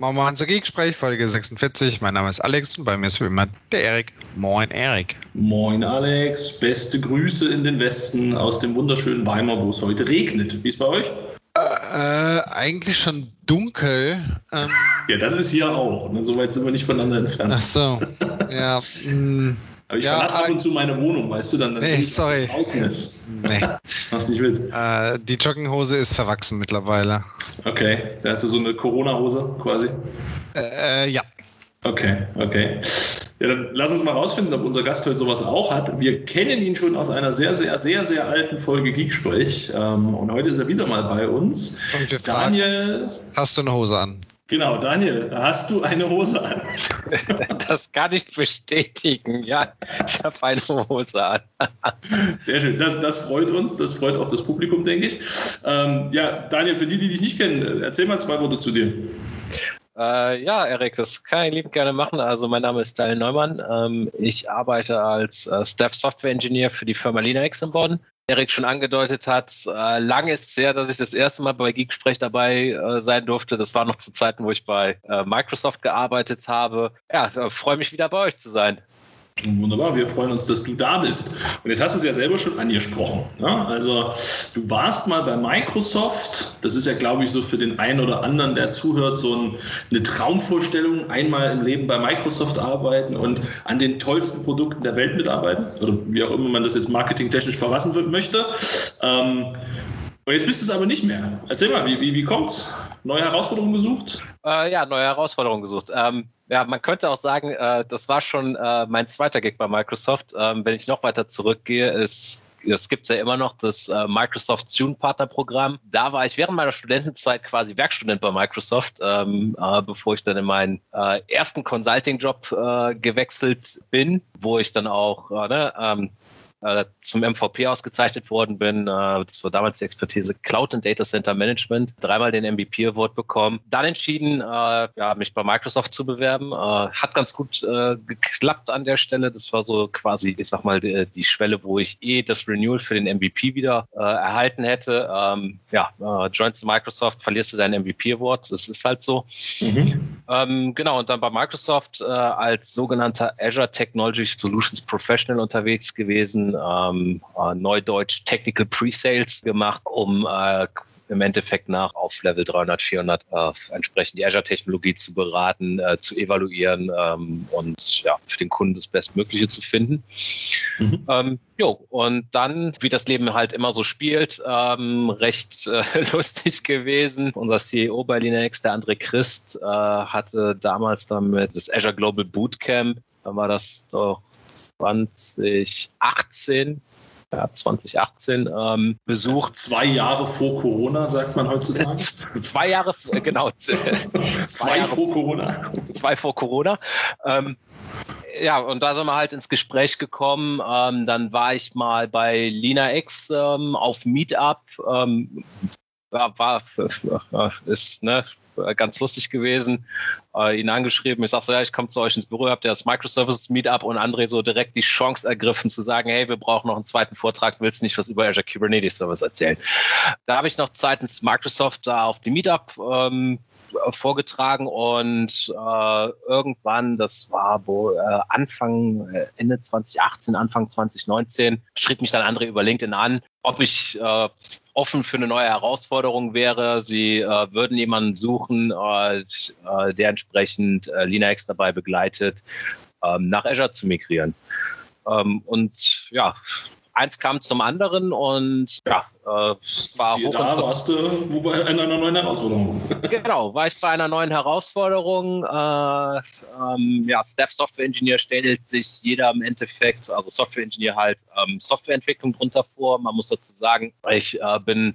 Machen wir unser Geeksprech, Folge 46. Mein Name ist Alex und bei mir ist wie immer der Erik. Moin, Erik. Moin, Alex. Beste Grüße in den Westen aus dem wunderschönen Weimar, wo es heute regnet. Wie ist bei euch? Äh, eigentlich schon dunkel. Ähm, ja, das ist hier auch. Ne? So weit sind wir nicht voneinander entfernt. Ach so. Ja. Aber ich ja, verlasse ab und zu meine Wohnung, weißt du, dann, dann nee, sorry. draußen ist. Nee. Machst nicht mit. Äh, die Jogginghose ist verwachsen mittlerweile. Okay, da hast du so eine Corona-Hose quasi? Äh, äh, ja. Okay, okay. Ja, dann lass uns mal rausfinden, ob unser Gast heute sowas auch hat. Wir kennen ihn schon aus einer sehr, sehr, sehr, sehr alten Folge Geeksprech. Ähm, und heute ist er wieder mal bei uns. Und wir Daniel. Fragen, hast du eine Hose an? Genau, Daniel, hast du eine Hose an? Das kann ich bestätigen. Ja, ich habe eine Hose an. Sehr schön. Das, das freut uns. Das freut auch das Publikum, denke ich. Ähm, ja, Daniel, für die, die dich nicht kennen, erzähl mal zwei Worte zu dir. Äh, ja, Erik, das kann ich liebend gerne machen. Also mein Name ist Daniel Neumann. Ähm, ich arbeite als äh, Staff Software Engineer für die Firma Linux in Bonn. Erik schon angedeutet hat, äh, lange ist es her, dass ich das erste Mal bei Geeksprech dabei äh, sein durfte. Das war noch zu Zeiten, wo ich bei äh, Microsoft gearbeitet habe. Ja, freue mich wieder bei euch zu sein. Wunderbar, wir freuen uns, dass du da bist. Und jetzt hast du es ja selber schon angesprochen. Ne? Also du warst mal bei Microsoft. Das ist ja, glaube ich, so für den einen oder anderen, der zuhört, so ein, eine Traumvorstellung, einmal im Leben bei Microsoft arbeiten und an den tollsten Produkten der Welt mitarbeiten. Oder wie auch immer man das jetzt marketingtechnisch verfassen möchte. Ähm, und jetzt bist du es aber nicht mehr. Erzähl mal, wie, wie, wie kommt's? Neue Herausforderungen gesucht? Äh, ja, neue Herausforderungen gesucht. Ähm, ja, man könnte auch sagen, äh, das war schon äh, mein zweiter Gig bei Microsoft. Ähm, wenn ich noch weiter zurückgehe, ist es gibt ja immer noch das äh, Microsoft Tune Partner Programm. Da war ich während meiner Studentenzeit quasi Werkstudent bei Microsoft, ähm, äh, bevor ich dann in meinen äh, ersten Consulting-Job äh, gewechselt bin, wo ich dann auch äh, ne, ähm, äh, zum MVP ausgezeichnet worden bin. Äh, das war damals die Expertise Cloud and Data Center Management. Dreimal den MVP Award bekommen. Dann entschieden, äh, ja, mich bei Microsoft zu bewerben. Äh, hat ganz gut äh, geklappt an der Stelle. Das war so quasi, ich sag mal, die, die Schwelle, wo ich eh das Renewal für den MVP wieder äh, erhalten hätte. Ähm, ja, joinst Microsoft, verlierst du deinen MVP Award. Das ist halt so. Mhm. Ähm, genau, und dann bei Microsoft als sogenannter Azure Technology Solutions Professional unterwegs gewesen ähm, äh, Neudeutsch Technical Pre-Sales gemacht, um äh, im Endeffekt nach auf Level 300, 400 äh, entsprechend die Azure-Technologie zu beraten, äh, zu evaluieren ähm, und ja, für den Kunden das Bestmögliche zu finden. Mhm. Ähm, jo, und dann, wie das Leben halt immer so spielt, ähm, recht äh, lustig gewesen. Unser CEO bei Linux, der André Christ, äh, hatte damals damit das Azure Global Bootcamp, dann war das doch 2018 ja, 2018 ähm, besucht. Also zwei Jahre vor Corona, sagt man heutzutage. zwei Jahre, äh, genau. zwei, zwei Jahre vor Corona. Zwei vor Corona. Ähm, ja, und da sind wir halt ins Gespräch gekommen. Ähm, dann war ich mal bei Lina X ähm, auf Meetup. Ähm, war, war ist ne, ganz lustig gewesen. Äh, ihn angeschrieben, ich sag so, ja, ich komme zu euch ins Büro, habt ihr das Microservices Meetup und André so direkt die Chance ergriffen zu sagen, hey, wir brauchen noch einen zweiten Vortrag, willst du nicht was über Azure Kubernetes Service erzählen? Da habe ich noch seitens Microsoft da auf die Meetup ähm, vorgetragen und äh, irgendwann, das war wo äh, Anfang, äh, Ende 2018, Anfang 2019, schrieb mich dann André über LinkedIn an, ob ich äh, offen für eine neue Herausforderung wäre. Sie äh, würden jemanden suchen, äh, äh der entsprechend äh, Linux dabei begleitet, ähm, nach Azure zu migrieren. Ähm, und ja, eins kam zum anderen und ja, äh, war Siehe da warst du bei einer neuen Herausforderung. genau, war ich bei einer neuen Herausforderung. Äh, ähm, ja, Staff Software Engineer stellt sich jeder im Endeffekt, also Software Engineer halt ähm, Softwareentwicklung drunter vor. Man muss dazu sagen, ich äh, bin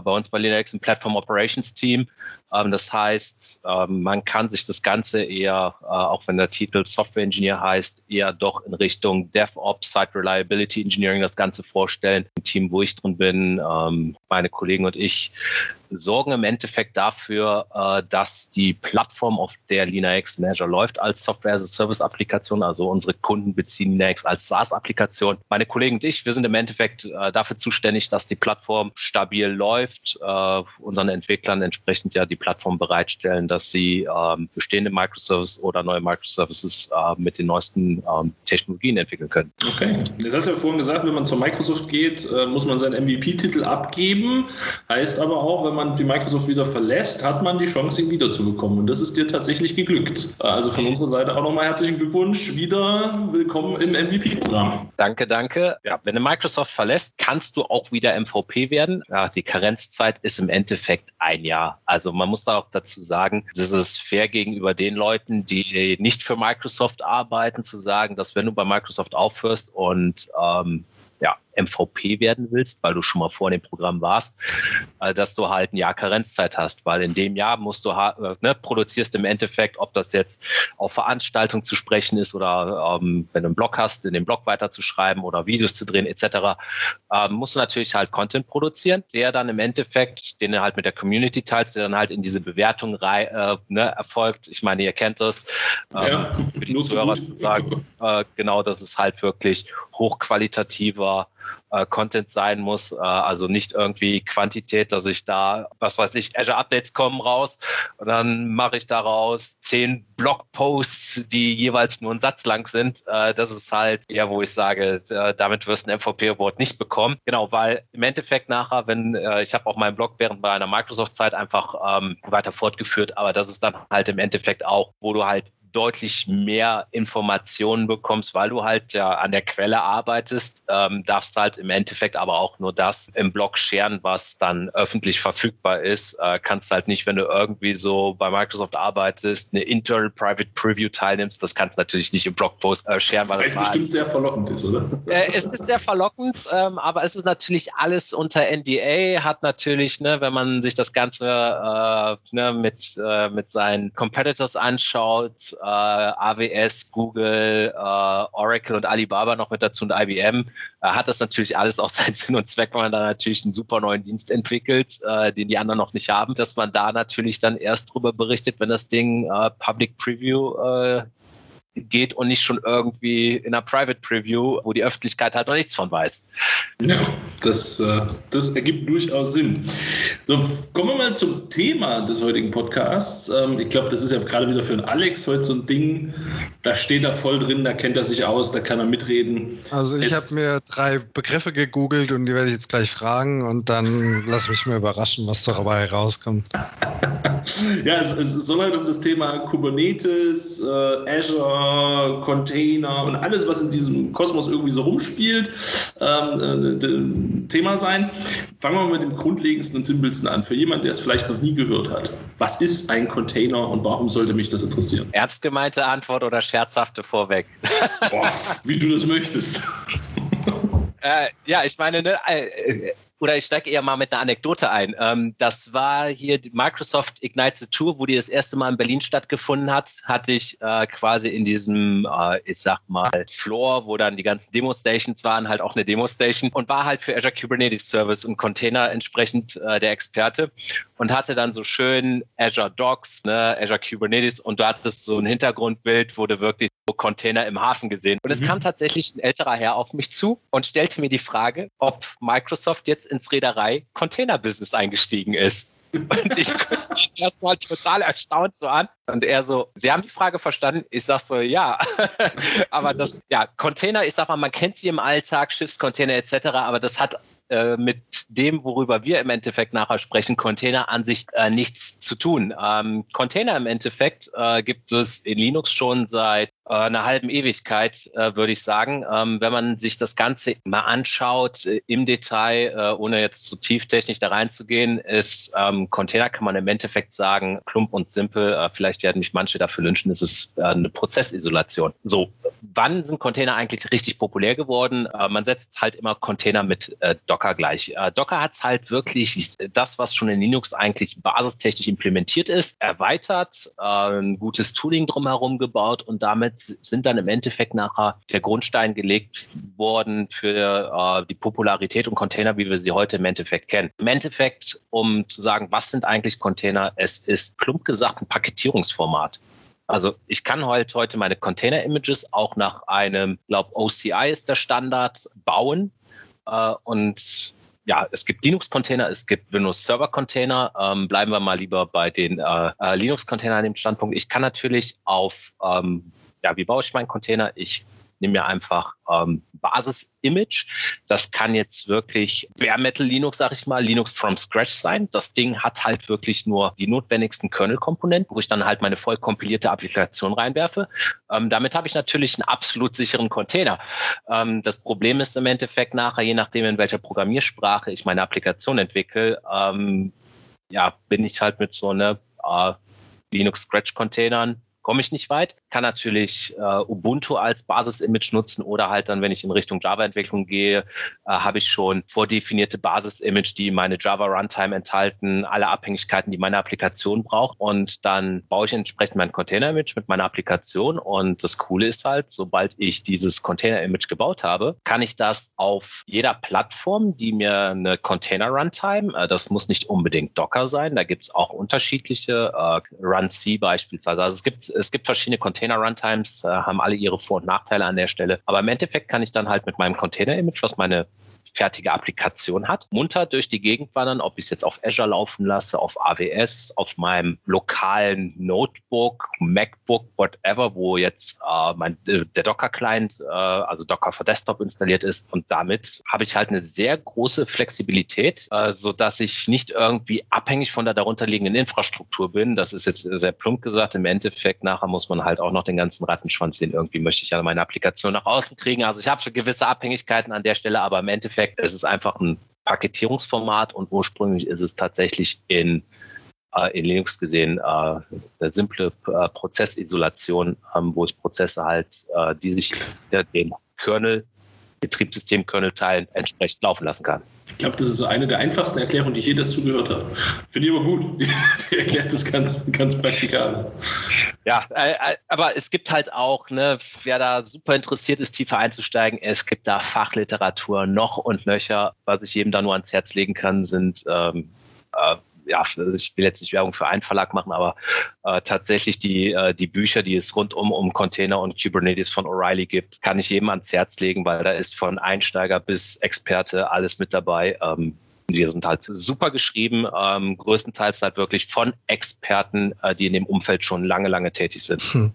bei uns bei Linux ein Platform Operations Team. Ähm, das heißt, ähm, man kann sich das Ganze eher, äh, auch wenn der Titel Software Engineer heißt, eher doch in Richtung DevOps, Site Reliability Engineering das Ganze vorstellen. Im Team, wo ich drin bin, ähm, meine Kollegen und ich sorgen im Endeffekt dafür, äh, dass die Plattform, auf der LinaX in Azure läuft, als Software-as-a-Service-Applikation, also unsere Kunden beziehen LinaX als SaaS-Applikation. Meine Kollegen und ich, wir sind im Endeffekt äh, dafür zuständig, dass die Plattform stabil läuft, äh, unseren Entwicklern entsprechend ja die Plattform bereitstellen, dass sie ähm, bestehende Microservices oder neue Microservices äh, mit den neuesten ähm, Technologien entwickeln können. Okay. Jetzt hast du ja vorhin gesagt, wenn man zur Microsoft geht, äh, muss man seinen MVP-Titel abgeben. Heißt aber auch, wenn man die Microsoft wieder verlässt, hat man die Chance, ihn wiederzubekommen. Und das ist dir tatsächlich geglückt. Also von unserer Seite auch nochmal herzlichen Glückwunsch. Wieder willkommen im MVP-Programm. Danke, danke. Ja, wenn du Microsoft verlässt, kannst du auch wieder MVP werden. Ja, die Karenzzeit ist im Endeffekt ein Jahr. Also man muss da auch dazu sagen, das ist fair gegenüber den Leuten, die nicht für Microsoft arbeiten, zu sagen, dass wenn du bei Microsoft aufhörst und ähm, ja, MVP werden willst, weil du schon mal vor dem Programm warst, äh, dass du halt ein Jahr Karenzzeit hast, weil in dem Jahr musst du äh, ne, produzierst im Endeffekt, ob das jetzt auf Veranstaltungen zu sprechen ist oder ähm, wenn du einen Blog hast, in dem Blog weiterzuschreiben oder Videos zu drehen etc., ähm, musst du natürlich halt Content produzieren, der dann im Endeffekt, den du halt mit der Community teilst, der dann halt in diese Bewertung rei äh, ne, erfolgt. Ich meine, ihr kennt das. Ähm, ja, für die Zuhörer zu sagen, äh, genau, das ist halt wirklich hochqualitativer äh, Content sein muss. Äh, also nicht irgendwie Quantität, dass ich da, was weiß ich, Azure Updates kommen raus und dann mache ich daraus zehn Blogposts, die jeweils nur einen Satz lang sind. Äh, das ist halt eher, wo ich sage, äh, damit wirst du ein MVP-Award nicht bekommen. Genau, weil im Endeffekt nachher, wenn äh, ich habe auch meinen Blog während meiner Microsoft-Zeit einfach ähm, weiter fortgeführt, aber das ist dann halt im Endeffekt auch, wo du halt deutlich mehr Informationen bekommst, weil du halt ja an der Quelle arbeitest, ähm, darfst halt im Endeffekt aber auch nur das im Blog scheren, was dann öffentlich verfügbar ist. Äh, kannst halt nicht, wenn du irgendwie so bei Microsoft arbeitest, eine Internal Private Preview teilnimmst, das kannst du natürlich nicht im Blogpost äh, scheren. Weil es bestimmt sehr verlockend ist, oder? Äh, es ist sehr verlockend, ähm, aber es ist natürlich alles unter NDA, hat natürlich, ne, wenn man sich das Ganze äh, ne, mit, äh, mit seinen Competitors anschaut, äh, AWS, Google, äh, Oracle und Alibaba noch mit dazu und IBM, äh, hat das natürlich alles auch seinen Sinn und Zweck, weil man da natürlich einen super neuen Dienst entwickelt, äh, den die anderen noch nicht haben, dass man da natürlich dann erst drüber berichtet, wenn das Ding äh, Public Preview äh, geht und nicht schon irgendwie in einer Private Preview, wo die Öffentlichkeit halt noch nichts von weiß. Ja, das, äh, das ergibt durchaus Sinn. So, kommen wir mal zum Thema des heutigen Podcasts. Ähm, ich glaube, das ist ja gerade wieder für den Alex heute so ein Ding. Da steht er voll drin, da kennt er sich aus, da kann er mitreden. Also ich habe mir drei Begriffe gegoogelt und die werde ich jetzt gleich fragen und dann lass mich mal überraschen, was dabei rauskommt. ja, es, es, soll halt um das Thema Kubernetes, äh, Azure, Container und alles, was in diesem Kosmos irgendwie so rumspielt, ähm, äh, Thema sein. Fangen wir mal mit dem grundlegendsten und simpelsten an. Für jemanden, der es vielleicht noch nie gehört hat. Was ist ein Container und warum sollte mich das interessieren? Ernst gemeinte Antwort oder scherzhafte vorweg? Boah, wie du das möchtest. Äh, ja, ich meine, ne, äh, oder ich steige eher mal mit einer Anekdote ein. Ähm, das war hier die Microsoft Ignite the Tour, wo die das erste Mal in Berlin stattgefunden hat, hatte ich äh, quasi in diesem, äh, ich sag mal, Floor, wo dann die ganzen Demo-Stations waren, halt auch eine Demo-Station und war halt für Azure Kubernetes Service und Container entsprechend äh, der Experte und hatte dann so schön Azure Docs, ne, Azure Kubernetes und du hattest so ein Hintergrundbild, wo du wirklich Container im Hafen gesehen. Und es mhm. kam tatsächlich ein älterer Herr auf mich zu und stellte mir die Frage, ob Microsoft jetzt ins Reederei-Container-Business eingestiegen ist. Und ich erstmal total erstaunt so an. Und er so, Sie haben die Frage verstanden? Ich sag so, ja. aber das, ja, Container, ich sag mal, man kennt sie im Alltag, Schiffscontainer etc., aber das hat äh, mit dem, worüber wir im Endeffekt nachher sprechen, Container an sich äh, nichts zu tun. Ähm, Container im Endeffekt äh, gibt es in Linux schon seit äh, einer halben Ewigkeit, äh, würde ich sagen. Ähm, wenn man sich das Ganze mal anschaut im Detail, ohne jetzt zu tieftechnisch da reinzugehen, ist ähm, Container, kann man im Endeffekt sagen, plump und simpel. vielleicht werden mich manche dafür wünschen, es ist eine Prozessisolation. So, wann sind Container eigentlich richtig populär geworden? Man setzt halt immer Container mit äh, Docker gleich. Äh, Docker hat es halt wirklich das, was schon in Linux eigentlich basistechnisch implementiert ist, erweitert, äh, ein gutes Tooling drumherum gebaut und damit sind dann im Endeffekt nachher der Grundstein gelegt worden für äh, die Popularität und Container, wie wir sie heute im Endeffekt kennen. Im Endeffekt, um zu sagen, was sind eigentlich Container, es ist plump gesagt ein Paketierungsformat. Also ich kann halt heute meine Container-Images auch nach einem, glaube OCI ist der Standard, bauen. Äh, und ja, es gibt Linux-Container, es gibt Windows-Server-Container. Ähm, bleiben wir mal lieber bei den äh, äh, Linux-Containern an dem Standpunkt. Ich kann natürlich auf, ähm, ja, wie baue ich meinen Container? Ich nehme mir einfach ähm, Basis-Image. Das kann jetzt wirklich Bare Metal Linux, sag ich mal, Linux from scratch sein. Das Ding hat halt wirklich nur die notwendigsten Kernel-Komponenten, wo ich dann halt meine voll kompilierte Applikation reinwerfe. Ähm, damit habe ich natürlich einen absolut sicheren Container. Ähm, das Problem ist im Endeffekt nachher, je nachdem, in welcher Programmiersprache ich meine Applikation entwickle, ähm, ja, bin ich halt mit so einer äh, Linux Scratch Containern komme ich nicht weit. Kann natürlich äh, Ubuntu als Basis-Image nutzen oder halt dann, wenn ich in Richtung Java-Entwicklung gehe, äh, habe ich schon vordefinierte Basis-Image, die meine Java-Runtime enthalten, alle Abhängigkeiten, die meine Applikation braucht. Und dann baue ich entsprechend mein Container-Image mit meiner Applikation. Und das Coole ist halt, sobald ich dieses Container-Image gebaut habe, kann ich das auf jeder Plattform, die mir eine Container-Runtime, äh, das muss nicht unbedingt Docker sein, da gibt es auch unterschiedliche, äh, Run-C beispielsweise. Also es gibt es gibt verschiedene Container-Runtimes, äh, haben alle ihre Vor- und Nachteile an der Stelle. Aber im Endeffekt kann ich dann halt mit meinem Container-Image, was meine fertige Applikation hat, munter durch die Gegend wandern, ob ich es jetzt auf Azure laufen lasse, auf AWS, auf meinem lokalen Notebook, MacBook, whatever, wo jetzt äh, mein, äh, der Docker-Client, äh, also Docker für Desktop installiert ist. Und damit habe ich halt eine sehr große Flexibilität, äh, so dass ich nicht irgendwie abhängig von der darunterliegenden Infrastruktur bin. Das ist jetzt sehr plump gesagt. Im Endeffekt nachher muss man halt auch noch den ganzen Rattenschwanz sehen. Irgendwie möchte ich ja meine Applikation nach außen kriegen. Also ich habe schon gewisse Abhängigkeiten an der Stelle, aber im Endeffekt Endeffekt ist einfach ein Paketierungsformat und ursprünglich ist es tatsächlich in, äh, in Linux gesehen äh, eine simple äh, Prozessisolation, ähm, wo ich Prozesse halt, äh, die sich ja, den Kernel Betriebssystem-Kernel-Teilen entsprechend laufen lassen kann. Ich glaube, das ist so eine der einfachsten Erklärungen, die ich je dazu gehört habe. Finde ich aber gut. Die, die erklärt das ganz, ganz praktikabel. Ja, äh, äh, aber es gibt halt auch, ne, wer da super interessiert ist, tiefer einzusteigen, es gibt da Fachliteratur noch und nöcher. Was ich jedem da nur ans Herz legen kann, sind ähm, äh, ja, ich will jetzt nicht Werbung für einen Verlag machen, aber äh, tatsächlich die, äh, die Bücher, die es rundum um Container und Kubernetes von O'Reilly gibt, kann ich jedem ans Herz legen, weil da ist von Einsteiger bis Experte alles mit dabei. Ähm, die sind halt super geschrieben, ähm, größtenteils halt wirklich von Experten, äh, die in dem Umfeld schon lange, lange tätig sind. Hm.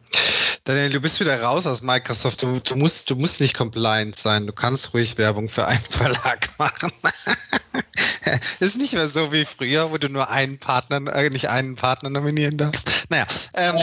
Daniel, du bist wieder raus aus Microsoft. Du, du, musst, du musst nicht compliant sein. Du kannst ruhig Werbung für einen Verlag machen. ist nicht mehr so wie früher, wo du nur einen Partner, äh, nicht einen Partner nominieren darfst. Naja, ähm,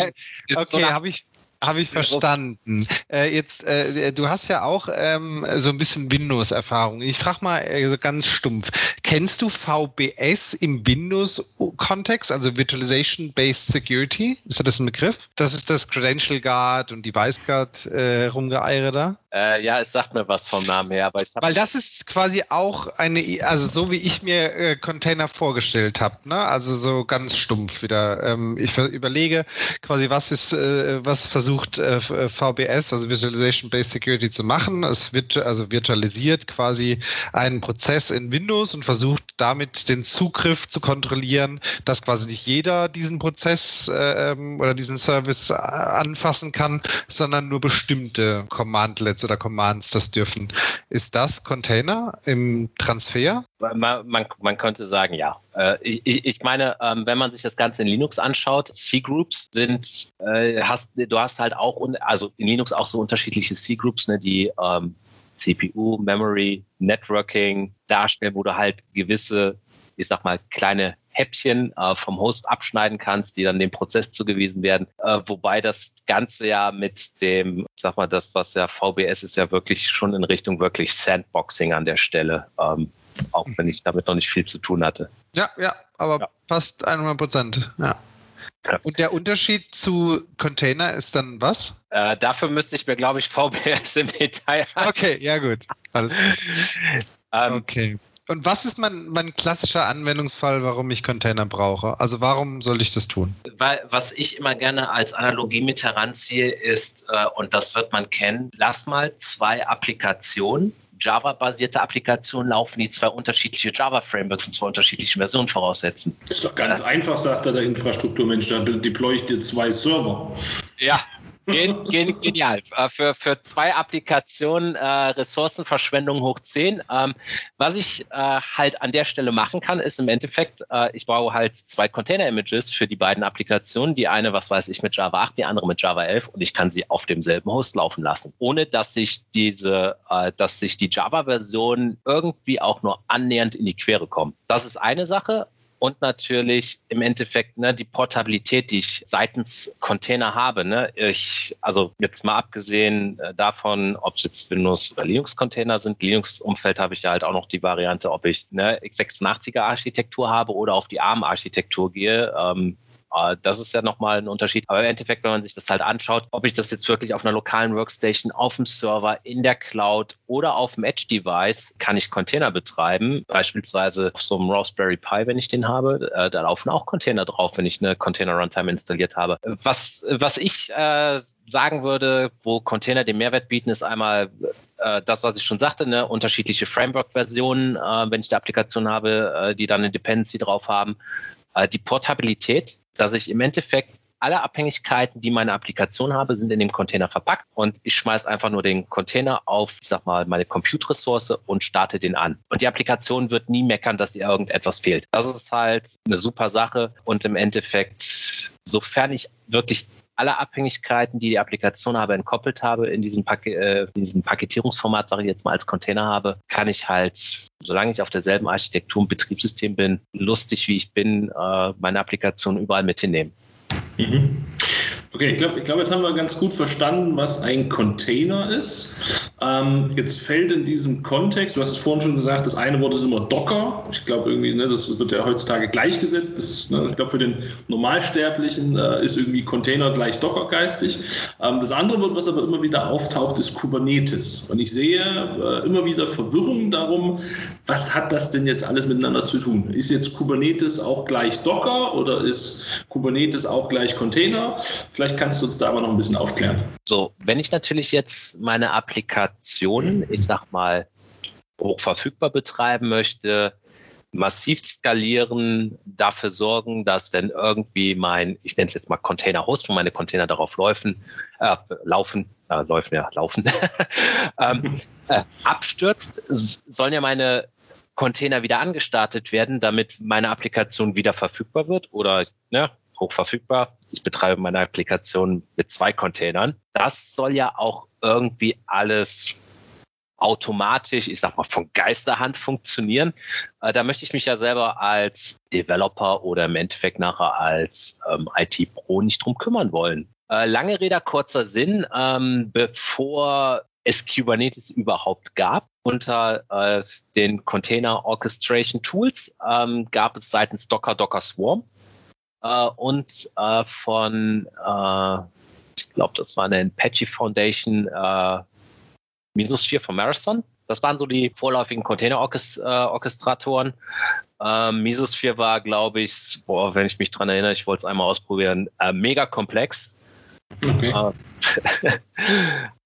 okay, habe ich habe ich verstanden. Äh, jetzt, äh, du hast ja auch ähm, so ein bisschen Windows-Erfahrung. Ich frage mal äh, so ganz stumpf. Kennst du VBS im Windows-Kontext, also Virtualization Based Security? Ist das ein Begriff? Das ist das Credential Guard und Device Guard äh, rumgeeiere da? Äh, ja, es sagt mir was vom Namen her, Weil das ist quasi auch eine, also so wie ich mir äh, Container vorgestellt habe, ne? Also so ganz stumpf wieder. Ähm, ich überlege quasi, was ist, äh, was versucht äh, VBS, also Visualization Based Security zu machen. Es wird also virtualisiert quasi einen Prozess in Windows und versucht damit den Zugriff zu kontrollieren, dass quasi nicht jeder diesen Prozess äh, ähm, oder diesen Service äh, anfassen kann, sondern nur bestimmte Commandlets oder Commands das dürfen. Ist das Container im Transfer? Man, man, man könnte sagen, ja. Äh, ich, ich, meine, ähm, wenn man sich das Ganze in Linux anschaut, C-Groups sind, äh, hast, du hast halt auch, also in Linux auch so unterschiedliche C-Groups, ne, die ähm, CPU, Memory, Networking darstellen, wo du halt gewisse, ich sag mal, kleine Häppchen äh, vom Host abschneiden kannst, die dann dem Prozess zugewiesen werden. Äh, wobei das Ganze ja mit dem, ich sag mal, das, was ja VBS ist, ja wirklich schon in Richtung wirklich Sandboxing an der Stelle. Ähm, auch wenn ich damit noch nicht viel zu tun hatte. Ja, ja, aber ja. fast 100 Prozent. Ja. Und der Unterschied zu Container ist dann was? Äh, dafür müsste ich mir, glaube ich, VBS im Detail an. Okay, ja gut. Alles gut. ähm, okay. Und was ist mein, mein klassischer Anwendungsfall, warum ich Container brauche? Also warum soll ich das tun? Weil, was ich immer gerne als Analogie mit heranziehe, ist, äh, und das wird man kennen, lass mal zwei Applikationen Java-basierte Applikationen laufen, die zwei unterschiedliche Java-Frameworks und zwei unterschiedliche Versionen voraussetzen. Das ist doch ganz äh, einfach, sagt der Infrastrukturmensch. Da deploy ich dir zwei Server. Ja, Gen, gen, genial. Äh, für, für zwei Applikationen äh, Ressourcenverschwendung hoch 10. Ähm, was ich äh, halt an der Stelle machen kann, ist im Endeffekt, äh, ich baue halt zwei Container-Images für die beiden Applikationen. Die eine, was weiß ich, mit Java 8, die andere mit Java 11 und ich kann sie auf demselben Host laufen lassen, ohne dass sich diese, äh, dass sich die Java-Version irgendwie auch nur annähernd in die Quere kommt. Das ist eine Sache und natürlich im Endeffekt ne, die Portabilität, die ich seitens Container habe. Ne? Ich, also jetzt mal abgesehen äh, davon, ob es jetzt Windows oder Linux-Container sind. Linux-Umfeld habe ich ja halt auch noch die Variante, ob ich eine x86er-Architektur habe oder auf die ARM-Architektur gehe. Ähm, äh, das ist ja nochmal ein Unterschied. Aber im Endeffekt, wenn man sich das halt anschaut, ob ich das jetzt wirklich auf einer lokalen Workstation, auf dem Server, in der Cloud oder auf dem Edge-Device, kann ich Container betreiben. Beispielsweise auf so einem Raspberry Pi, wenn ich den habe, äh, da laufen auch Container drauf, wenn ich eine Container-Runtime installiert habe. Was, was ich äh, sagen würde, wo Container den Mehrwert bieten, ist einmal äh, das, was ich schon sagte, ne, unterschiedliche Framework-Versionen, äh, wenn ich die Applikation habe, äh, die dann eine Dependency drauf haben. Äh, die Portabilität, dass ich im Endeffekt alle Abhängigkeiten, die meine Applikation habe, sind in dem Container verpackt und ich schmeiße einfach nur den Container auf, sag mal, meine Compute-Ressource und starte den an. Und die Applikation wird nie meckern, dass ihr irgendetwas fehlt. Das ist halt eine super Sache und im Endeffekt, sofern ich wirklich alle Abhängigkeiten, die die Applikation habe, entkoppelt habe, in diesem, Pak äh, diesem Paketierungsformat, sage ich jetzt mal, als Container habe, kann ich halt, solange ich auf derselben Architektur und Betriebssystem bin, lustig wie ich bin, äh, meine Applikation überall mit hinnehmen. Mhm. Okay, ich glaube, ich glaub, jetzt haben wir ganz gut verstanden, was ein Container ist. Ähm, jetzt fällt in diesem Kontext, du hast es vorhin schon gesagt, das eine Wort ist immer Docker. Ich glaube irgendwie, ne, das wird ja heutzutage gleichgesetzt. Das, ne, ich glaube, für den Normalsterblichen äh, ist irgendwie Container gleich Docker geistig. Ähm, das andere Wort, was aber immer wieder auftaucht, ist Kubernetes. Und ich sehe äh, immer wieder Verwirrung darum, was hat das denn jetzt alles miteinander zu tun? Ist jetzt Kubernetes auch gleich Docker oder ist Kubernetes auch gleich Container? Vielleicht Vielleicht kannst du uns da aber noch ein bisschen aufklären. So, wenn ich natürlich jetzt meine Applikation, ich sag mal, hochverfügbar betreiben möchte, massiv skalieren, dafür sorgen, dass wenn irgendwie mein, ich nenne es jetzt mal Container-Host, wo meine Container darauf laufen, äh, laufen, äh, laufen, ja, laufen, ähm, äh, abstürzt, sollen ja meine Container wieder angestartet werden, damit meine Applikation wieder verfügbar wird oder ne, hoch verfügbar. Ich betreibe meine Applikation mit zwei Containern. Das soll ja auch irgendwie alles automatisch, ich sag mal, von Geisterhand funktionieren. Äh, da möchte ich mich ja selber als Developer oder im Endeffekt nachher als ähm, IT-Pro nicht drum kümmern wollen. Äh, lange Rede, kurzer Sinn. Ähm, bevor es Kubernetes überhaupt gab, unter äh, den Container Orchestration Tools ähm, gab es seitens Docker Docker Swarm äh, und äh, von, äh, ich glaube, das war eine Apache Foundation, äh, Mesosphere von Marathon. Das waren so die vorläufigen Container-Orchestratoren. Ähm, Mesosphere war, glaube ich, boah, wenn ich mich dran erinnere, ich wollte es einmal ausprobieren, äh, mega komplex. Okay.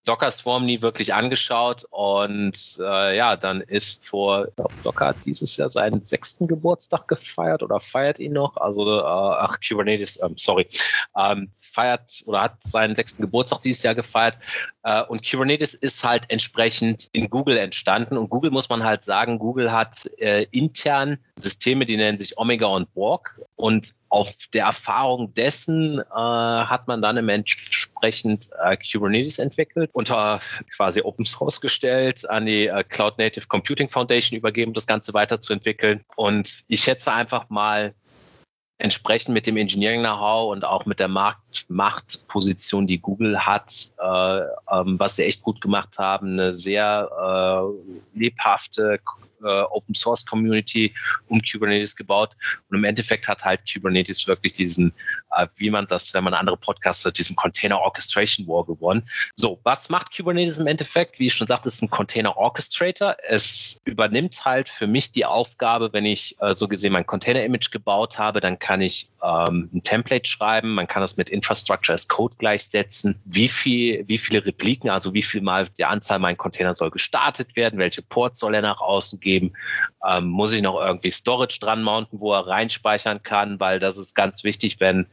Docker Swarm nie wirklich angeschaut und äh, ja, dann ist vor, ich glaube, Docker hat dieses Jahr seinen sechsten Geburtstag gefeiert oder feiert ihn noch, also äh, ach, Kubernetes, ähm, sorry, ähm, feiert oder hat seinen sechsten Geburtstag dieses Jahr gefeiert. Äh, und Kubernetes ist halt entsprechend in Google entstanden und Google muss man halt sagen, Google hat äh, intern Systeme, die nennen sich Omega und Borg und auf der Erfahrung dessen äh, hat man dann im entsprechend äh, Kubernetes entwickelt, unter quasi Open Source gestellt, an die äh, Cloud Native Computing Foundation übergeben, das Ganze weiterzuentwickeln. Und ich schätze einfach mal, entsprechend mit dem Engineering-Know-how und auch mit der Marktmachtposition, die Google hat, äh, ähm, was sie echt gut gemacht haben, eine sehr äh, lebhafte äh, Open Source Community um Kubernetes gebaut. Und im Endeffekt hat halt Kubernetes wirklich diesen, äh, wie man das, wenn man andere Podcasts hat, diesen Container Orchestration War gewonnen. So, was macht Kubernetes im Endeffekt? Wie ich schon sagte, es ist ein Container Orchestrator. Es übernimmt halt für mich die Aufgabe, wenn ich äh, so gesehen mein Container Image gebaut habe, dann kann ich ähm, ein Template schreiben, man kann das mit Infrastructure as Code gleichsetzen, wie viel, wie viele Repliken, also wie viel mal die Anzahl mein Container soll gestartet werden, welche Ports soll er nach außen geben, ähm, muss ich noch irgendwie Storage dran mounten, wo er reinspeichern kann, weil das ist ganz wichtig, wenn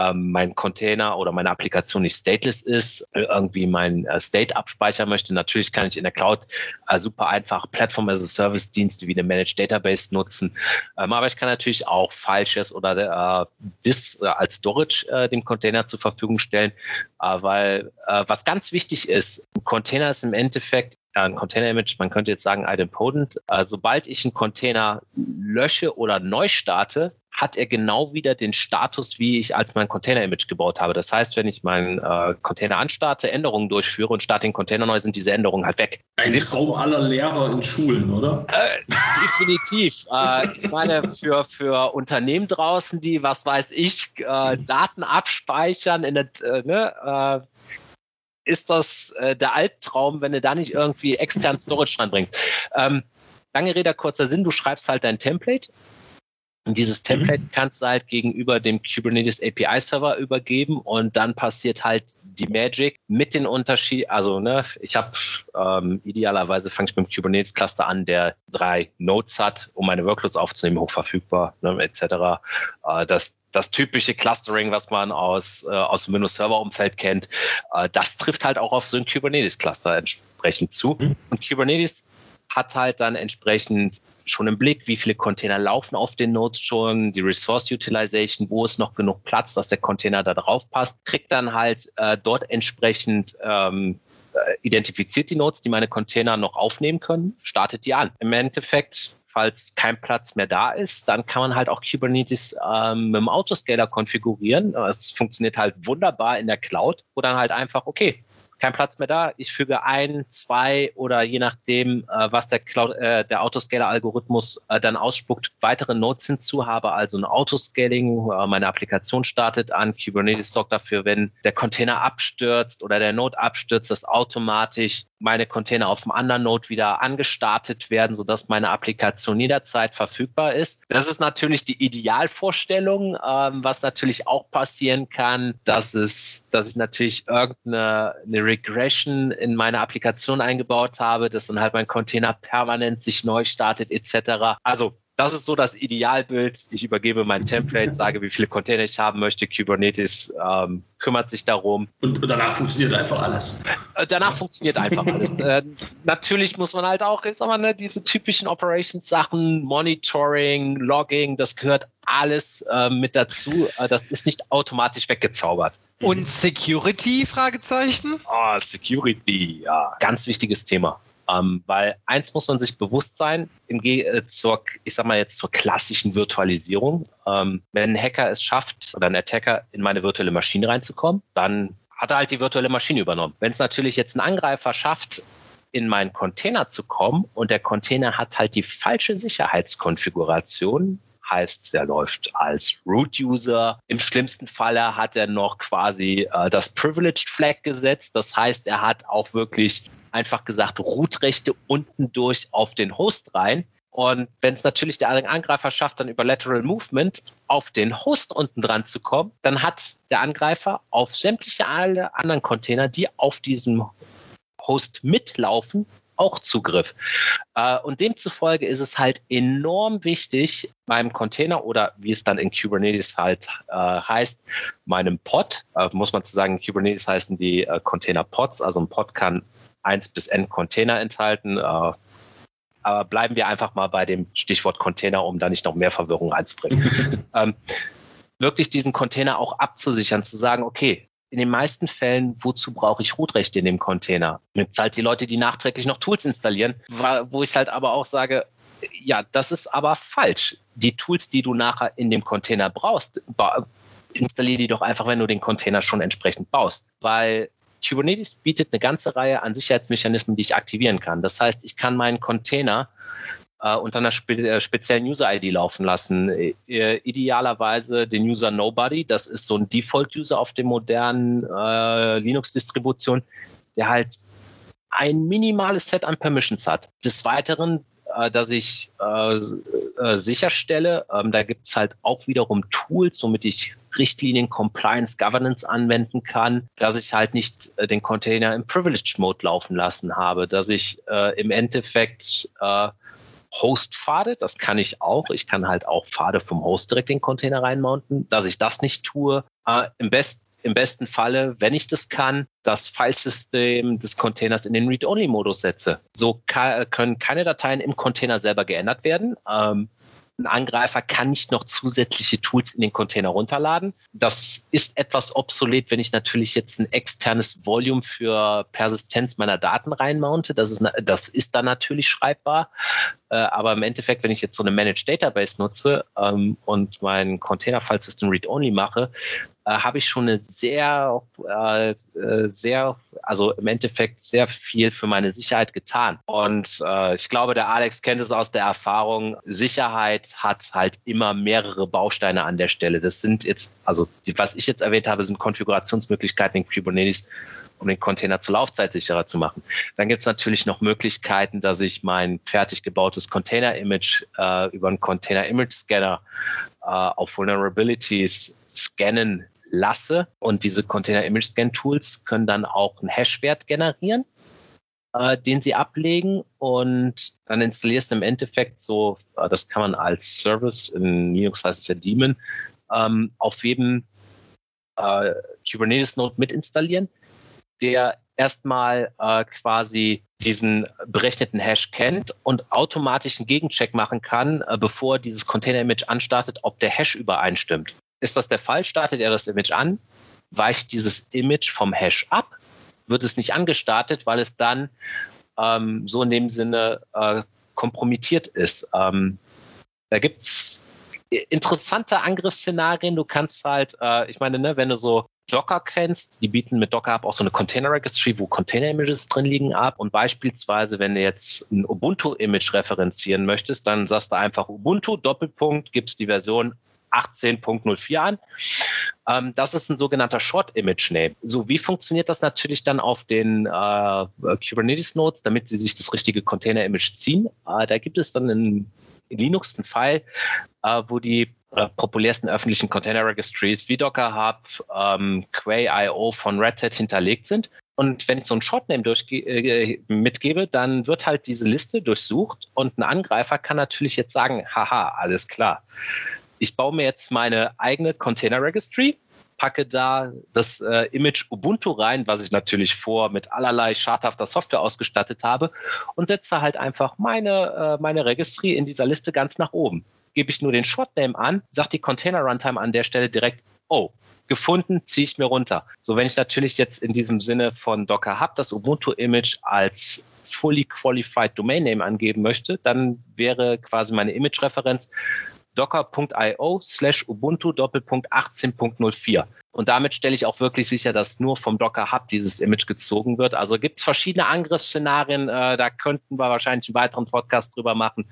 ähm, mein Container oder meine Applikation nicht stateless ist, irgendwie mein äh, State abspeichern möchte. Natürlich kann ich in der Cloud äh, super einfach Platform as a Service Dienste wie eine Managed Database nutzen. Ähm, aber ich kann natürlich auch Files oder äh, Dis äh, als Storage äh, dem Container zur Verfügung stellen, äh, weil äh, was ganz wichtig ist, ein Container ist im Endeffekt ein Container-Image, man könnte jetzt sagen idempotent. Äh, sobald ich einen Container lösche oder neu starte, hat er genau wieder den Status, wie ich als mein Container-Image gebaut habe. Das heißt, wenn ich meinen äh, Container anstarte, Änderungen durchführe und starte den Container neu, sind diese Änderungen halt weg. Ein Traum aller Lehrer in Schulen, oder? Äh, definitiv. äh, ich meine, für, für Unternehmen draußen, die, was weiß ich, äh, Daten abspeichern, in der, äh, ne, äh, ist das der Albtraum, wenn du da nicht irgendwie extern Storage dranbringst. Ähm, lange Rede, kurzer Sinn, du schreibst halt dein Template und dieses Template mhm. kannst du halt gegenüber dem Kubernetes API Server übergeben und dann passiert halt die Magic mit den Unterschied. Also ne, ich habe ähm, idealerweise fange ich mit dem Kubernetes Cluster an, der drei Nodes hat, um meine Workloads aufzunehmen, hochverfügbar ne, etc. Äh, das das typische Clustering, was man aus, äh, aus dem Windows-Server-Umfeld kennt, äh, das trifft halt auch auf so ein Kubernetes-Cluster entsprechend zu. Mhm. Und Kubernetes hat halt dann entsprechend schon im Blick, wie viele Container laufen auf den Nodes schon, die Resource Utilization, wo ist noch genug Platz, dass der Container da drauf passt, kriegt dann halt äh, dort entsprechend ähm, äh, identifiziert die Nodes, die meine Container noch aufnehmen können, startet die an. Im Endeffekt falls kein Platz mehr da ist, dann kann man halt auch Kubernetes ähm, mit dem Autoscaler konfigurieren. Es funktioniert halt wunderbar in der Cloud, wo dann halt einfach, okay, kein Platz mehr da. Ich füge ein, zwei oder je nachdem, äh, was der, Cloud, äh, der Autoscaler-Algorithmus äh, dann ausspuckt, weitere Nodes hinzu habe, also ein Autoscaling. Äh, meine Applikation startet an. Kubernetes sorgt dafür, wenn der Container abstürzt oder der Node abstürzt, dass automatisch meine Container auf dem anderen Node wieder angestartet werden, sodass meine Applikation jederzeit verfügbar ist. Das ist natürlich die Idealvorstellung. Ähm, was natürlich auch passieren kann, dass es, dass ich natürlich irgendeine eine Regression in meine Applikation eingebaut habe, dass dann halt mein Container permanent sich neu startet etc. Also das ist so das Idealbild. Ich übergebe mein Template, sage, wie viele Container ich haben möchte. Kubernetes ähm, kümmert sich darum. Und, danach funktioniert einfach alles. Äh, danach funktioniert einfach alles. äh, natürlich muss man halt auch, jetzt wir, ne, diese typischen Operations-Sachen, Monitoring, Logging, das gehört alles äh, mit dazu. Äh, das ist nicht automatisch weggezaubert. Und Security? Fragezeichen? Oh, Security, ja, ganz wichtiges Thema. Ähm, weil eins muss man sich bewusst sein, im Ge äh, zur, ich sag mal jetzt zur klassischen Virtualisierung. Ähm, wenn ein Hacker es schafft oder ein Attacker in meine virtuelle Maschine reinzukommen, dann hat er halt die virtuelle Maschine übernommen. Wenn es natürlich jetzt ein Angreifer schafft, in meinen Container zu kommen und der Container hat halt die falsche Sicherheitskonfiguration, heißt, er läuft als Root-User. Im schlimmsten Falle hat er noch quasi äh, das Privileged Flag gesetzt. Das heißt, er hat auch wirklich einfach gesagt, Root-Rechte unten durch auf den Host rein. Und wenn es natürlich der Angreifer schafft, dann über Lateral Movement auf den Host unten dran zu kommen, dann hat der Angreifer auf sämtliche alle anderen Container, die auf diesem Host mitlaufen, auch Zugriff. Äh, und demzufolge ist es halt enorm wichtig, meinem Container oder wie es dann in Kubernetes halt äh, heißt, meinem Pod, äh, muss man zu sagen, in Kubernetes heißen die äh, Container Pods, also ein Pod kann 1 bis N Container enthalten. Äh, aber bleiben wir einfach mal bei dem Stichwort Container, um da nicht noch mehr Verwirrung reinzubringen. ähm, wirklich diesen Container auch abzusichern, zu sagen, okay, in den meisten Fällen, wozu brauche ich Rootrechte in dem Container? Gibt halt die Leute, die nachträglich noch Tools installieren, wo ich halt aber auch sage, ja, das ist aber falsch. Die Tools, die du nachher in dem Container brauchst, installiere die doch einfach, wenn du den Container schon entsprechend baust. Weil Kubernetes bietet eine ganze Reihe an Sicherheitsmechanismen, die ich aktivieren kann. Das heißt, ich kann meinen Container äh, unter einer spe äh, speziellen User-ID laufen lassen. Äh, idealerweise den User Nobody, das ist so ein Default-User auf dem modernen äh, Linux-Distribution, der halt ein minimales Set an Permissions hat. Des Weiteren äh, dass ich äh, äh, sicherstelle, ähm, da gibt es halt auch wiederum Tools, womit ich Richtlinien, Compliance, Governance anwenden kann, dass ich halt nicht äh, den Container im Privileged Mode laufen lassen habe, dass ich äh, im Endeffekt äh, Host-Pfade, das kann ich auch. Ich kann halt auch Pfade vom Host direkt in den Container reinmounten, dass ich das nicht tue. Äh, Im besten im besten Falle, wenn ich das kann, das Filesystem des Containers in den Read-Only-Modus setze. So können keine Dateien im Container selber geändert werden. Ähm, ein Angreifer kann nicht noch zusätzliche Tools in den Container runterladen. Das ist etwas obsolet, wenn ich natürlich jetzt ein externes Volume für Persistenz meiner Daten reinmounte. Das ist, das ist dann natürlich schreibbar. Äh, aber im Endeffekt, wenn ich jetzt so eine Managed Database nutze ähm, und mein Container-File-System Read-Only mache, äh, habe ich schon eine sehr, äh, äh, sehr, also im Endeffekt sehr viel für meine Sicherheit getan. Und äh, ich glaube, der Alex kennt es aus der Erfahrung. Sicherheit hat halt immer mehrere Bausteine an der Stelle. Das sind jetzt, also die, was ich jetzt erwähnt habe, sind Konfigurationsmöglichkeiten in Kubernetes um den Container zur Laufzeit sicherer zu machen. Dann gibt es natürlich noch Möglichkeiten, dass ich mein fertig gebautes Container-Image äh, über einen Container-Image-Scanner äh, auf Vulnerabilities scannen lasse. Und diese Container Image Scan Tools können dann auch einen Hash-Wert generieren, äh, den sie ablegen. Und dann installierst du im Endeffekt so, äh, das kann man als Service, in Linux heißt es ja Daemon, ähm, auf jedem äh, Kubernetes-Node mit installieren, der erstmal äh, quasi diesen berechneten Hash kennt und automatisch einen Gegencheck machen kann, äh, bevor dieses Container-Image anstartet, ob der Hash übereinstimmt. Ist das der Fall? Startet er das Image an? Weicht dieses Image vom Hash ab? Wird es nicht angestartet, weil es dann ähm, so in dem Sinne äh, kompromittiert ist? Ähm, da gibt es interessante Angriffsszenarien. Du kannst halt, äh, ich meine, ne, wenn du so Docker kennst, die bieten mit Docker ab auch so eine Container Registry, wo Container Images drin liegen ab. Und beispielsweise, wenn du jetzt ein Ubuntu Image referenzieren möchtest, dann sagst du einfach Ubuntu Doppelpunkt, gibst die Version 18.04 an. Ähm, das ist ein sogenannter Short Image Name. So, wie funktioniert das natürlich dann auf den äh, Kubernetes Nodes, damit sie sich das richtige Container Image ziehen? Äh, da gibt es dann in, in Linux einen File, äh, wo die äh, populärsten öffentlichen Container Registries wie Docker Hub, ähm, Quay.io von Red Hat hinterlegt sind. Und wenn ich so einen Shortname äh, mitgebe, dann wird halt diese Liste durchsucht und ein Angreifer kann natürlich jetzt sagen, haha, alles klar ich baue mir jetzt meine eigene Container Registry, packe da das äh, Image Ubuntu rein, was ich natürlich vor mit allerlei schadhafter Software ausgestattet habe und setze halt einfach meine, äh, meine Registry in dieser Liste ganz nach oben. Gebe ich nur den Shortname an, sagt die Container Runtime an der Stelle direkt, oh, gefunden, ziehe ich mir runter. So, wenn ich natürlich jetzt in diesem Sinne von Docker Hub das Ubuntu-Image als fully qualified Domain Name angeben möchte, dann wäre quasi meine Image-Referenz docker.io slash ubuntu Doppelpunkt 18.04. Und damit stelle ich auch wirklich sicher, dass nur vom Docker Hub dieses Image gezogen wird. Also gibt es verschiedene Angriffsszenarien. Äh, da könnten wir wahrscheinlich einen weiteren Podcast drüber machen.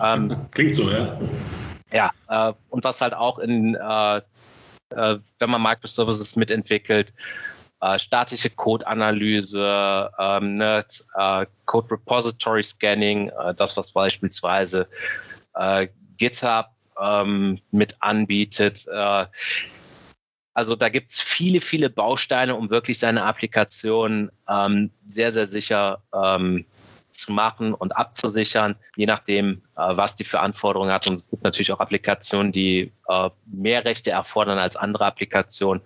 Ähm, Klingt so, ja. Ja, äh, und was halt auch in, äh, äh wenn man Microservices mitentwickelt, äh, statische Code-Analyse, ähm, ne, äh, Code Repository Scanning, das, was beispielsweise GitHub ähm, mit anbietet. Äh, also da gibt es viele, viele Bausteine, um wirklich seine Applikation ähm, sehr, sehr sicher ähm, zu machen und abzusichern, je nachdem, äh, was die für Anforderungen hat. Und es gibt natürlich auch Applikationen, die äh, mehr Rechte erfordern als andere Applikationen.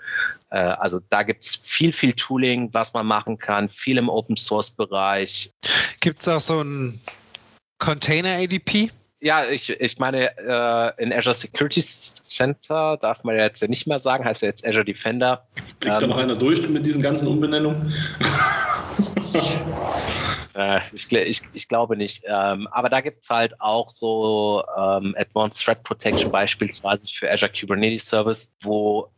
Äh, also da gibt es viel, viel Tooling, was man machen kann, viel im Open-Source-Bereich. Gibt es auch so ein Container-ADP? Ja, ich, ich meine, äh, in Azure Security Center darf man ja jetzt ja nicht mehr sagen, heißt ja jetzt Azure Defender. Kriegt ähm, da noch einer durch mit diesen ganzen Umbenennungen? äh, ich, ich, ich, glaube nicht. Ähm, aber da gibt es halt auch so ähm, Advanced Threat Protection beispielsweise für Azure Kubernetes Service, wo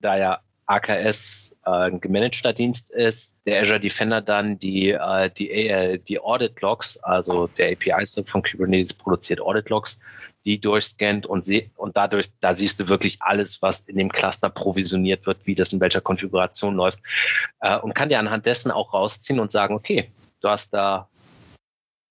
da ja AKS äh, ein gemanagter Dienst ist, der Azure Defender dann die, äh, die, äh, die Audit Logs, also der API von Kubernetes produziert Audit Logs, die durchscannt und, sie, und dadurch, da siehst du wirklich alles, was in dem Cluster provisioniert wird, wie das in welcher Konfiguration läuft. Äh, und kann dir anhand dessen auch rausziehen und sagen, okay, du hast da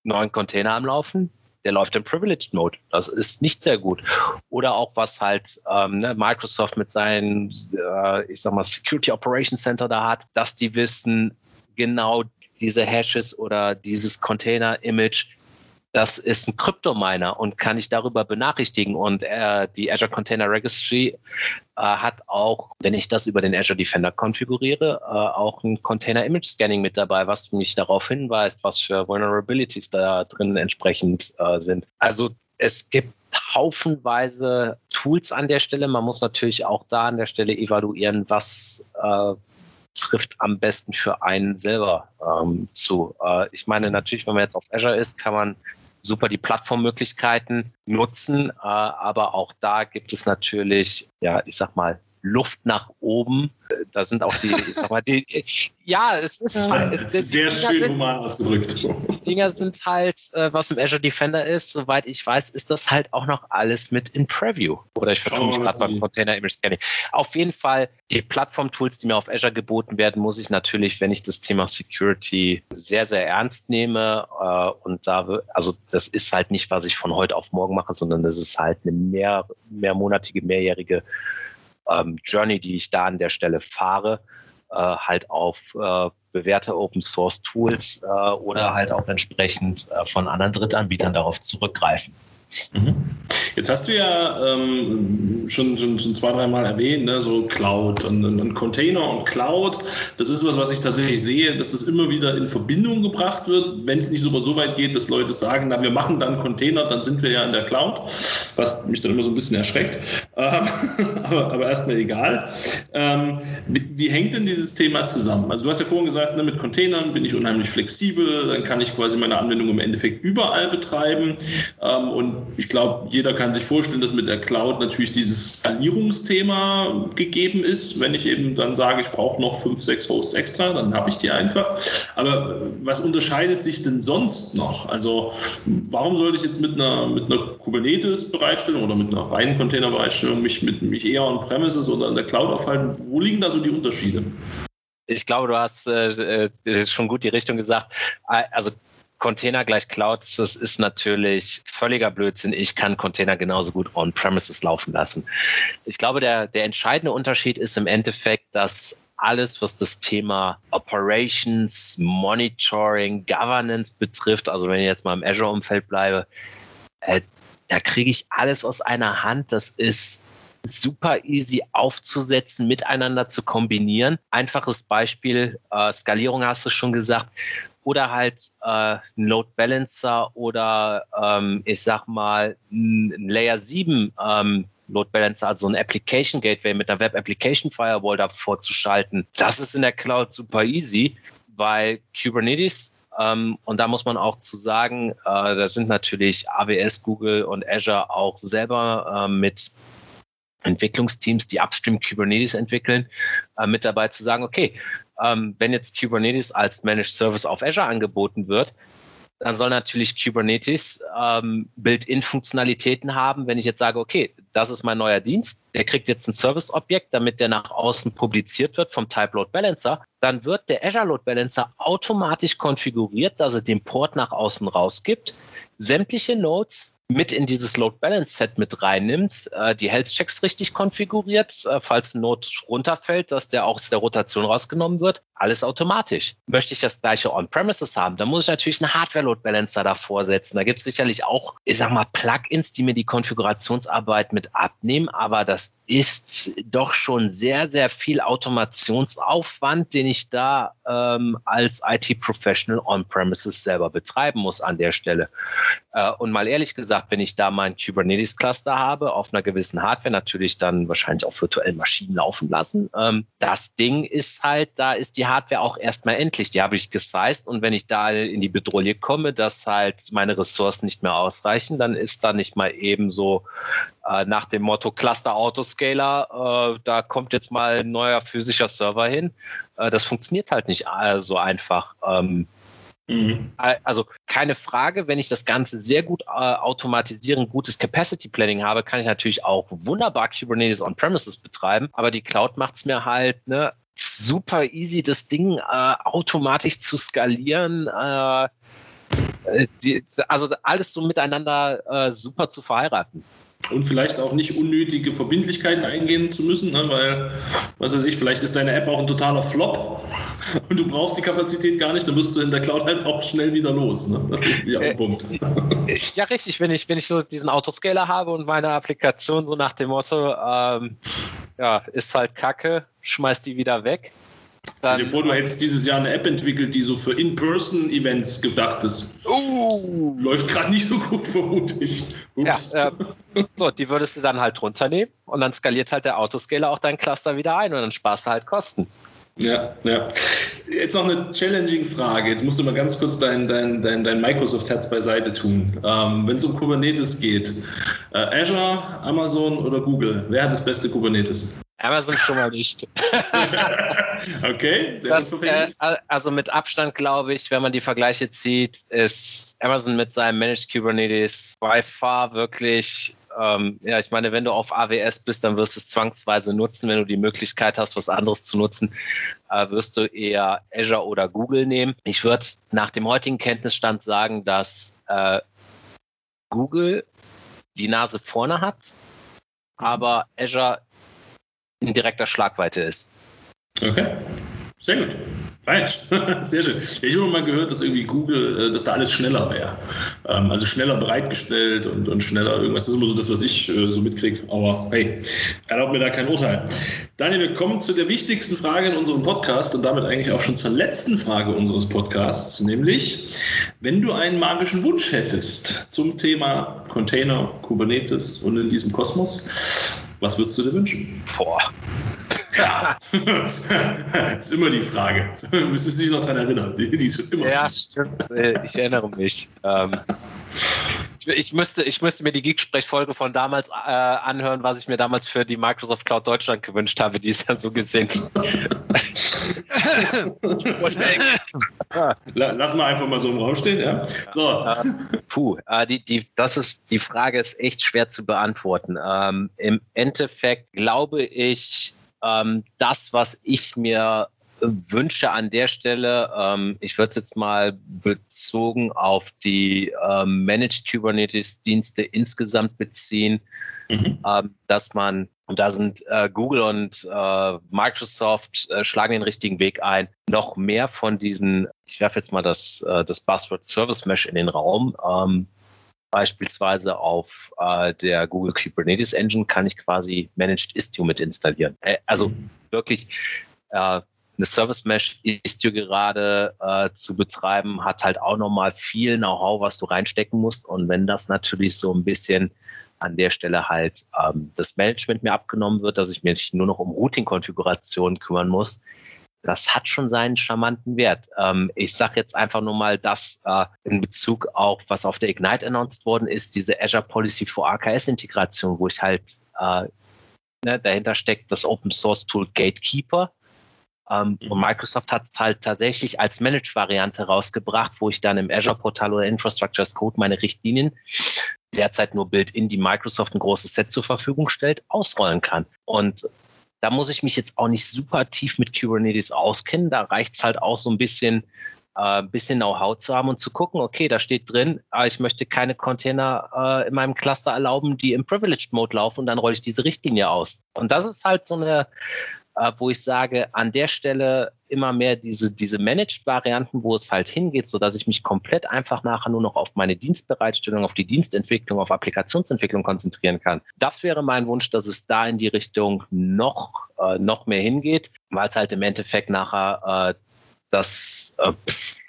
neuen Container am Laufen, der läuft im Privileged Mode. Das ist nicht sehr gut. Oder auch was halt ähm, ne, Microsoft mit seinem, äh, ich sag mal, Security Operations Center da hat, dass die wissen, genau diese Hashes oder dieses Container-Image das ist ein Kryptominer und kann ich darüber benachrichtigen. Und äh, die Azure Container Registry äh, hat auch, wenn ich das über den Azure Defender konfiguriere, äh, auch ein Container Image Scanning mit dabei, was mich darauf hinweist, was für Vulnerabilities da drin entsprechend äh, sind. Also es gibt haufenweise Tools an der Stelle. Man muss natürlich auch da an der Stelle evaluieren, was äh, trifft am besten für einen selber ähm, zu. Äh, ich meine, natürlich, wenn man jetzt auf Azure ist, kann man super die Plattformmöglichkeiten nutzen, äh, aber auch da gibt es natürlich, ja, ich sag mal, Luft nach oben. Da sind auch die, ich sag mal, die, ja, es ist, es, ist sehr schön sind, human ausgedrückt. Die Dinger sind halt, äh, was im Azure Defender ist, soweit ich weiß, ist das halt auch noch alles mit in Preview. Oder ich vertue mich gerade beim Container Image Scanning. Auf jeden Fall, die Plattform-Tools, die mir auf Azure geboten werden, muss ich natürlich, wenn ich das Thema Security sehr, sehr ernst nehme, äh, und da, also das ist halt nicht, was ich von heute auf morgen mache, sondern das ist halt eine mehr, mehrmonatige, mehrjährige ähm, Journey, die ich da an der Stelle fahre, äh, halt auf äh, bewährte Open Source Tools äh, oder halt auch entsprechend äh, von anderen Drittanbietern darauf zurückgreifen. Mhm. Jetzt hast du ja ähm, schon, schon, schon zwei, dreimal erwähnt, ne, so Cloud und, und, Container und Cloud. Das ist was, was ich tatsächlich sehe, dass das immer wieder in Verbindung gebracht wird, wenn es nicht sogar so weit geht, dass Leute sagen, na, wir machen dann Container, dann sind wir ja in der Cloud, was mich dann immer so ein bisschen erschreckt. Ähm, aber, aber erstmal egal. Ähm, wie, wie, hängt denn dieses Thema zusammen? Also du hast ja vorhin gesagt, ne, mit Containern bin ich unheimlich flexibel, dann kann ich quasi meine Anwendung im Endeffekt überall betreiben ähm, und ich glaube, jeder kann sich vorstellen, dass mit der Cloud natürlich dieses Skalierungsthema gegeben ist. Wenn ich eben dann sage, ich brauche noch fünf, sechs Hosts extra, dann habe ich die einfach. Aber was unterscheidet sich denn sonst noch? Also warum sollte ich jetzt mit einer, mit einer Kubernetes-Bereitstellung oder mit einer reinen Container-Bereitstellung mich, mit, mich eher on-premises oder in der Cloud aufhalten? Wo liegen da so die Unterschiede? Ich glaube, du hast äh, äh schon gut die Richtung gesagt. Also Container gleich Cloud, das ist natürlich völliger Blödsinn. Ich kann Container genauso gut on-premises laufen lassen. Ich glaube, der, der entscheidende Unterschied ist im Endeffekt, dass alles, was das Thema Operations, Monitoring, Governance betrifft, also wenn ich jetzt mal im Azure-Umfeld bleibe, äh, da kriege ich alles aus einer Hand. Das ist super easy aufzusetzen, miteinander zu kombinieren. Einfaches Beispiel, äh, Skalierung hast du schon gesagt oder halt äh, ein Load Balancer oder ähm, ich sag mal ein Layer 7 ähm, Load Balancer, also ein Application Gateway mit einer Web Application Firewall davor zu schalten. Das ist in der Cloud super easy, weil Kubernetes ähm, und da muss man auch zu sagen, äh, da sind natürlich AWS, Google und Azure auch selber äh, mit Entwicklungsteams, die Upstream Kubernetes entwickeln, äh, mit dabei zu sagen, okay, ähm, wenn jetzt Kubernetes als Managed Service auf Azure angeboten wird, dann soll natürlich Kubernetes ähm, Build-in-Funktionalitäten haben. Wenn ich jetzt sage, okay, das ist mein neuer Dienst, der kriegt jetzt ein Service-Objekt, damit der nach außen publiziert wird vom Type Load Balancer, dann wird der Azure Load Balancer automatisch konfiguriert, dass er den Port nach außen rausgibt, sämtliche Nodes mit in dieses Load Balance Set mit reinnimmt, äh, die Health Checks richtig konfiguriert, äh, falls ein Node runterfällt, dass der auch aus der Rotation rausgenommen wird, alles automatisch. Möchte ich das gleiche On-Premises haben, dann muss ich natürlich einen Hardware Load Balancer davor setzen. Da gibt es sicherlich auch, ich sag mal, Plugins, die mir die Konfigurationsarbeit mit abnehmen, aber das ist doch schon sehr, sehr viel Automationsaufwand, den ich da ähm, als IT-Professional on-premises selber betreiben muss an der Stelle. Äh, und mal ehrlich gesagt, wenn ich da mein Kubernetes-Cluster habe, auf einer gewissen Hardware natürlich dann wahrscheinlich auch virtuell Maschinen laufen lassen. Ähm, das Ding ist halt, da ist die Hardware auch erstmal endlich. Die habe ich gesized und wenn ich da in die Bedrohung komme, dass halt meine Ressourcen nicht mehr ausreichen, dann ist da nicht mal eben so äh, nach dem Motto Cluster Autoscaler, äh, da kommt jetzt mal ein neuer physischer Server hin. Äh, das funktioniert halt nicht äh, so einfach. Ähm, Mhm. Also keine Frage, wenn ich das Ganze sehr gut äh, automatisieren, gutes Capacity Planning habe, kann ich natürlich auch wunderbar Kubernetes on-premises betreiben, aber die Cloud macht es mir halt ne, super easy, das Ding äh, automatisch zu skalieren. Äh, äh die, also alles so miteinander äh, super zu verheiraten und vielleicht auch nicht unnötige Verbindlichkeiten eingehen zu müssen, ne? weil, was weiß ich, vielleicht ist deine App auch ein totaler Flop und du brauchst die Kapazität gar nicht, dann wirst du in der Cloud halt auch schnell wieder los. Ne? Ja, äh, Punkt. ja, richtig, wenn ich, wenn ich so diesen Autoscaler habe und meine Applikation so nach dem Motto, ähm, ja, ist halt Kacke, schmeiß die wieder weg Stell dir vor, du hättest dieses Jahr eine App entwickelt, die so für In-Person-Events gedacht ist. Uh. Läuft gerade nicht so gut, vermute ich. Ups. Ja, äh, so, die würdest du dann halt runternehmen und dann skaliert halt der Autoscaler auch dein Cluster wieder ein und dann sparst du halt Kosten. Ja, ja. Jetzt noch eine challenging Frage. Jetzt musst du mal ganz kurz dein, dein, dein, dein Microsoft-Herz beiseite tun. Ähm, Wenn es um Kubernetes geht, äh, Azure, Amazon oder Google, wer hat das beste Kubernetes? Amazon schon mal nicht. okay, sehr das, äh, Also mit Abstand glaube ich, wenn man die Vergleiche zieht, ist Amazon mit seinem Managed Kubernetes by far wirklich ähm, ja, ich meine, wenn du auf AWS bist, dann wirst du es zwangsweise nutzen. Wenn du die Möglichkeit hast, was anderes zu nutzen, äh, wirst du eher Azure oder Google nehmen. Ich würde nach dem heutigen Kenntnisstand sagen, dass äh, Google die Nase vorne hat, aber Azure in direkter Schlagweite ist. Okay, sehr gut. Right. Sehr schön. Ich habe mal gehört, dass irgendwie Google, äh, dass da alles schneller wäre. Ähm, also schneller bereitgestellt und, und schneller irgendwas. Das ist immer so das, was ich äh, so mitkriege. Aber hey, erlaubt mir da kein Urteil. Daniel, wir kommen zu der wichtigsten Frage in unserem Podcast und damit eigentlich auch schon zur letzten Frage unseres Podcasts, nämlich, wenn du einen magischen Wunsch hättest zum Thema Container, Kubernetes und in diesem Kosmos, was würdest du dir wünschen? Boah. Ja. das ist immer die Frage. Du müsstest dich noch daran erinnern. Die, die ist immer Ja, stimmt. Ich erinnere mich. Ähm, ich, müsste, ich müsste mir die Geek-Sprechfolge von damals äh, anhören, was ich mir damals für die Microsoft Cloud Deutschland gewünscht habe. Die ist ja so gesehen. Lass mal einfach mal so im Raum stehen, ja? So. puh, äh, die, die, das ist, die Frage ist echt schwer zu beantworten. Ähm, Im Endeffekt glaube ich, ähm, das, was ich mir wünsche an der Stelle, ähm, ich würde es jetzt mal bezogen auf die ähm, Managed Kubernetes-Dienste insgesamt beziehen, mhm. ähm, dass man, und da sind äh, Google und äh, Microsoft äh, schlagen den richtigen Weg ein, noch mehr von diesen, ich werfe jetzt mal das, äh, das Buzzword Service Mesh in den Raum, ähm, Beispielsweise auf äh, der Google Kubernetes Engine kann ich quasi Managed Istio mit installieren. Äh, also mhm. wirklich äh, eine Service Mesh Istio gerade äh, zu betreiben, hat halt auch nochmal viel Know-how, was du reinstecken musst. Und wenn das natürlich so ein bisschen an der Stelle halt ähm, das Management mir abgenommen wird, dass ich mich nur noch um Routing-Konfigurationen kümmern muss, das hat schon seinen charmanten Wert. Ähm, ich sage jetzt einfach nur mal das äh, in Bezug auf, was auf der Ignite announced worden ist, diese Azure Policy for AKS-Integration, wo ich halt äh, ne, dahinter steckt das Open Source Tool Gatekeeper. Ähm, mhm. Und Microsoft hat es halt tatsächlich als Managed-Variante rausgebracht, wo ich dann im Azure-Portal oder Infrastructure as Code meine Richtlinien derzeit nur Build-in, die Microsoft ein großes Set zur Verfügung stellt, ausrollen kann. Und da muss ich mich jetzt auch nicht super tief mit Kubernetes auskennen. Da reicht es halt auch so ein bisschen, äh, bisschen Know-how zu haben und zu gucken, okay, da steht drin, äh, ich möchte keine Container äh, in meinem Cluster erlauben, die im Privileged Mode laufen und dann rolle ich diese Richtlinie aus. Und das ist halt so eine, äh, wo ich sage, an der Stelle immer mehr diese, diese Managed-Varianten, wo es halt hingeht, so dass ich mich komplett einfach nachher nur noch auf meine Dienstbereitstellung, auf die Dienstentwicklung, auf Applikationsentwicklung konzentrieren kann. Das wäre mein Wunsch, dass es da in die Richtung noch, äh, noch mehr hingeht, weil es halt im Endeffekt nachher äh, das, äh,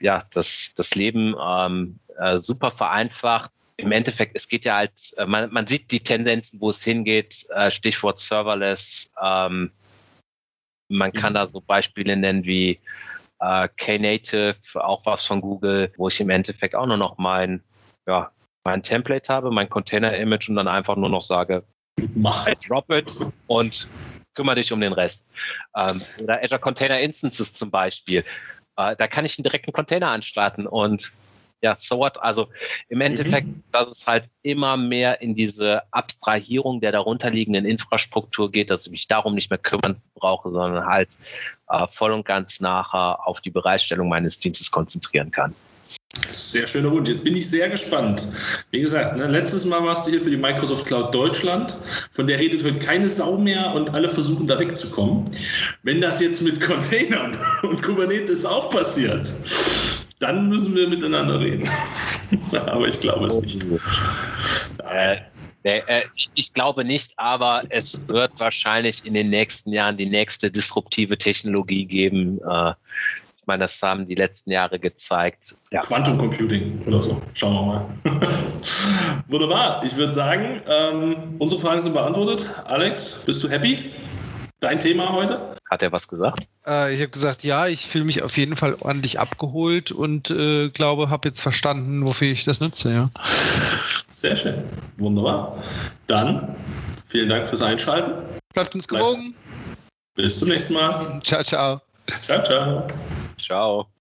ja, das, das Leben ähm, äh, super vereinfacht. Im Endeffekt, es geht ja halt, äh, man, man sieht die Tendenzen, wo es hingeht, äh, Stichwort Serverless. Ähm, man kann mhm. da so Beispiele nennen wie äh, Knative, auch was von Google, wo ich im Endeffekt auch nur noch mein, ja, mein Template habe, mein Container-Image und dann einfach nur noch sage, mach I drop it und kümmere dich um den Rest. Ähm, oder Azure Container Instances zum Beispiel. Äh, da kann ich einen direkten Container anstarten und ja, so what? Also im Endeffekt, mhm. dass es halt immer mehr in diese Abstrahierung der darunterliegenden Infrastruktur geht, dass ich mich darum nicht mehr kümmern brauche, sondern halt äh, voll und ganz nachher auf die Bereitstellung meines Dienstes konzentrieren kann. Sehr schöner Wunsch. Jetzt bin ich sehr gespannt. Wie gesagt, ne, letztes Mal warst du hier für die Microsoft Cloud Deutschland. Von der redet heute keine Sau mehr und alle versuchen da wegzukommen. Wenn das jetzt mit Containern und Kubernetes auch passiert, dann müssen wir miteinander reden. aber ich glaube es nicht. Äh, äh, ich glaube nicht, aber es wird wahrscheinlich in den nächsten Jahren die nächste disruptive Technologie geben. Äh, ich meine, das haben die letzten Jahre gezeigt. Ja. Quantum Computing oder so. Schauen wir mal. Wunderbar. Ich würde sagen, ähm, unsere Fragen sind beantwortet. Alex, bist du happy? Dein Thema heute? Hat er was gesagt? Äh, ich habe gesagt, ja, ich fühle mich auf jeden Fall ordentlich abgeholt und äh, glaube, habe jetzt verstanden, wofür ich das nutze, ja. Sehr schön. Wunderbar. Dann vielen Dank fürs Einschalten. Bleibt uns gewogen. Bis zum nächsten Mal. Ciao, ciao. Ciao, ciao. Ciao.